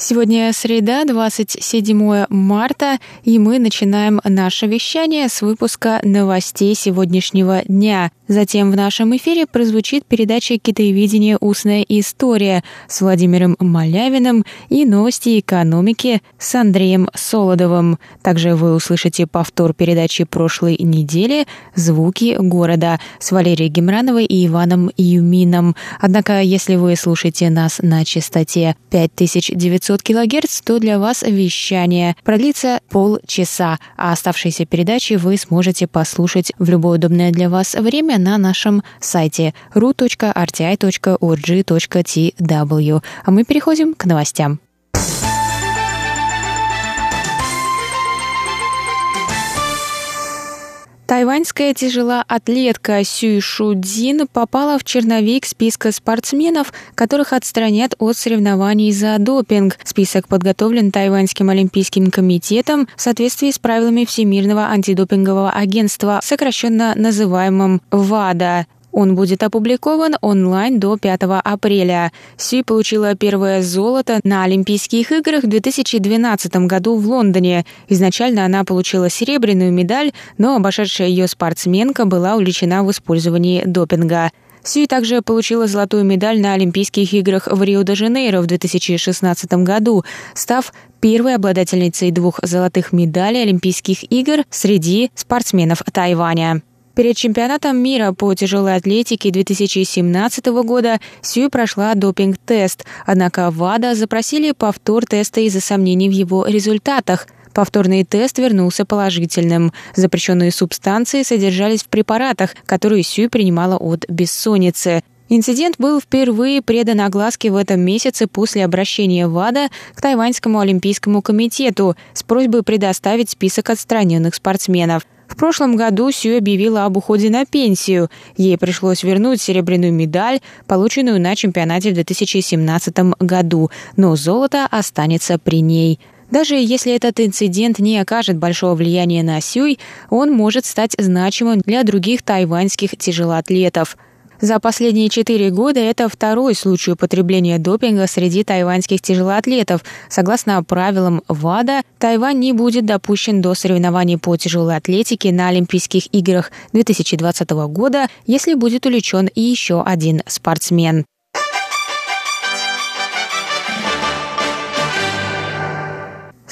Сегодня среда, 27 марта, и мы начинаем наше вещание с выпуска новостей сегодняшнего дня. Затем в нашем эфире прозвучит передача «Китаеведение. Устная история» с Владимиром Малявиным и новости экономики с Андреем Солодовым. Также вы услышите повтор передачи прошлой недели «Звуки города» с Валерией Гемрановой и Иваном Юмином. Однако, если вы слушаете нас на частоте 5900 кГц, то для вас вещание продлится полчаса, а оставшиеся передачи вы сможете послушать в любое удобное для вас время на нашем сайте ru.rti.org.tw. А мы переходим к новостям. Тайваньская тяжелоатлетка Сюй Шудзин попала в черновик списка спортсменов, которых отстранят от соревнований за допинг. Список подготовлен Тайваньским олимпийским комитетом в соответствии с правилами Всемирного антидопингового агентства, сокращенно называемым ВАДА. Он будет опубликован онлайн до 5 апреля. Сюй получила первое золото на Олимпийских играх в 2012 году в Лондоне. Изначально она получила серебряную медаль, но обошедшая ее спортсменка была увлечена в использовании допинга. Сюй также получила золотую медаль на Олимпийских играх в Рио-де-Жанейро в 2016 году, став первой обладательницей двух золотых медалей Олимпийских игр среди спортсменов Тайваня. Перед чемпионатом мира по тяжелой атлетике 2017 года Сюй прошла допинг-тест, однако ВАДА запросили повтор теста из-за сомнений в его результатах. Повторный тест вернулся положительным. Запрещенные субстанции содержались в препаратах, которые Сюй принимала от бессонницы. Инцидент был впервые предан огласке в этом месяце после обращения ВАДА к Тайваньскому олимпийскому комитету с просьбой предоставить список отстраненных спортсменов. В прошлом году Сью объявила об уходе на пенсию. Ей пришлось вернуть серебряную медаль, полученную на чемпионате в 2017 году, но золото останется при ней. Даже если этот инцидент не окажет большого влияния на Сюй, он может стать значимым для других тайваньских тяжелоатлетов – за последние четыре года это второй случай употребления допинга среди тайваньских тяжелоатлетов. Согласно правилам ВАДА, Тайвань не будет допущен до соревнований по тяжелой атлетике на Олимпийских играх 2020 года, если будет увлечен еще один спортсмен.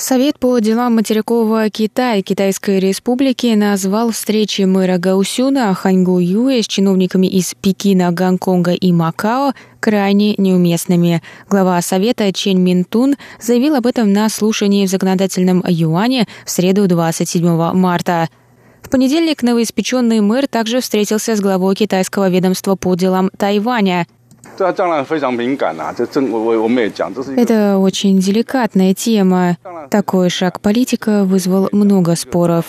Совет по делам материкового Китая Китайской Республики назвал встречи мэра Гаусюна Ханьгу Юэ с чиновниками из Пекина, Гонконга и Макао крайне неуместными. Глава Совета Чен Минтун заявил об этом на слушании в законодательном юане в среду 27 марта. В понедельник новоиспеченный мэр также встретился с главой китайского ведомства по делам Тайваня это очень деликатная тема. Такой шаг политика вызвал много споров.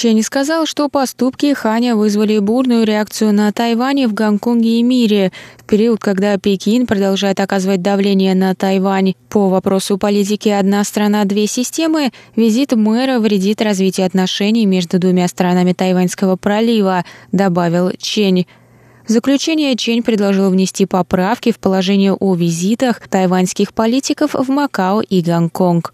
Чен сказал, что поступки Ханя вызвали бурную реакцию на Тайване, в Гонконге и мире, в период, когда Пекин продолжает оказывать давление на Тайвань. По вопросу политики «одна страна, две системы» визит мэра вредит развитию отношений между двумя странами Тайваньского пролива, добавил Чень. В заключение Чень предложил внести поправки в положение о визитах тайваньских политиков в Макао и Гонконг.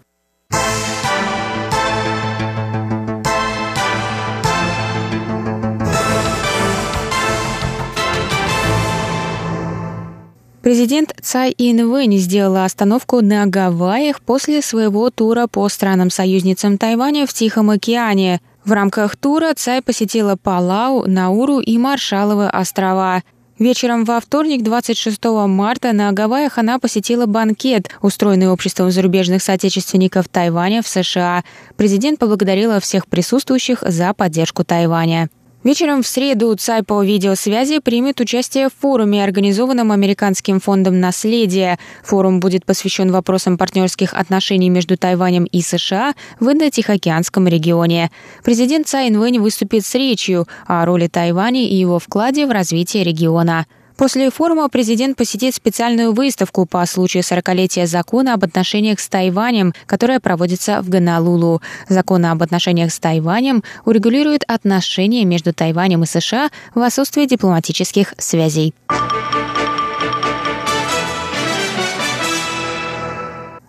Президент Цай Инвэнь сделала остановку на Гавайях после своего тура по странам-союзницам Тайваня в Тихом океане. В рамках тура Цай посетила Палау, Науру и Маршаловы острова. Вечером во вторник, 26 марта, на Гавайях она посетила банкет, устроенный обществом зарубежных соотечественников Тайваня в США. Президент поблагодарила всех присутствующих за поддержку Тайваня. Вечером в среду ЦАЙ по видеосвязи примет участие в форуме, организованном Американским фондом наследия. Форум будет посвящен вопросам партнерских отношений между Тайванем и США в Индо-Тихоокеанском регионе. Президент Цай Инвэнь выступит с речью о роли Тайваня и его вкладе в развитие региона. После форума президент посетит специальную выставку по случаю 40-летия закона об отношениях с Тайванем, которая проводится в Гонолулу. Закон об отношениях с Тайванем урегулирует отношения между Тайванем и США в отсутствии дипломатических связей.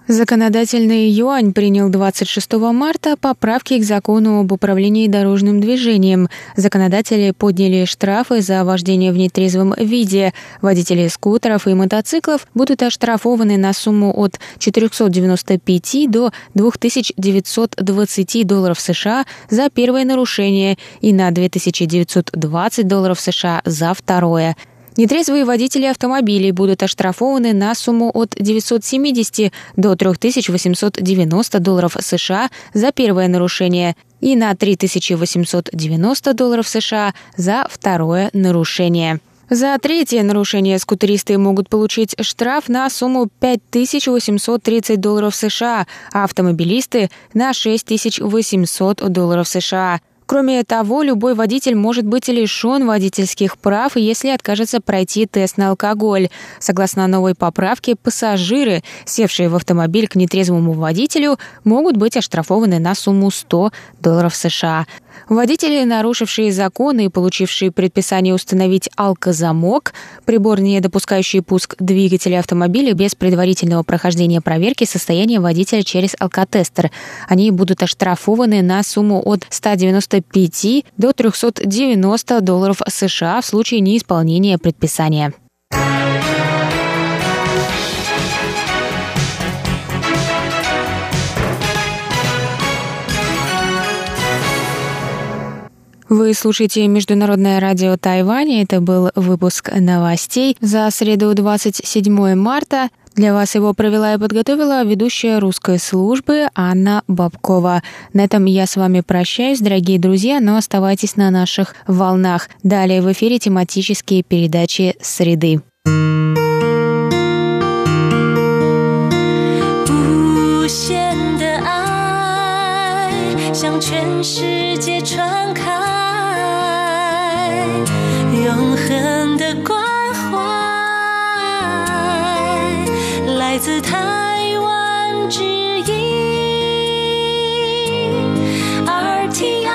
Законодательный юань принял 26 марта поправки к закону об управлении дорожным движением. Законодатели подняли штрафы за вождение в нетрезвом виде. Водители скутеров и мотоциклов будут оштрафованы на сумму от 495 до 2920 долларов США за первое нарушение и на 2920 долларов США за второе. Нетрезвые водители автомобилей будут оштрафованы на сумму от 970 до 3890 долларов США за первое нарушение и на 3890 долларов США за второе нарушение. За третье нарушение скутеристы могут получить штраф на сумму 5830 долларов США, а автомобилисты – на 6800 долларов США. Кроме того, любой водитель может быть лишен водительских прав, если откажется пройти тест на алкоголь. Согласно новой поправке, пассажиры, севшие в автомобиль к нетрезвому водителю, могут быть оштрафованы на сумму 100 долларов США. Водители, нарушившие законы и получившие предписание установить алкозамок, прибор, не допускающий пуск двигателя автомобиля без предварительного прохождения проверки состояния водителя через алкотестер. Они будут оштрафованы на сумму от 195 до 390 долларов США в случае неисполнения предписания. Вы слушаете Международное радио Тайваня. Это был выпуск новостей за среду 27 марта. Для вас его провела и подготовила ведущая русской службы Анна Бабкова. На этом я с вами прощаюсь, дорогие друзья, но оставайтесь на наших волнах. Далее в эфире тематические передачи «Среды». 向的关怀来自他。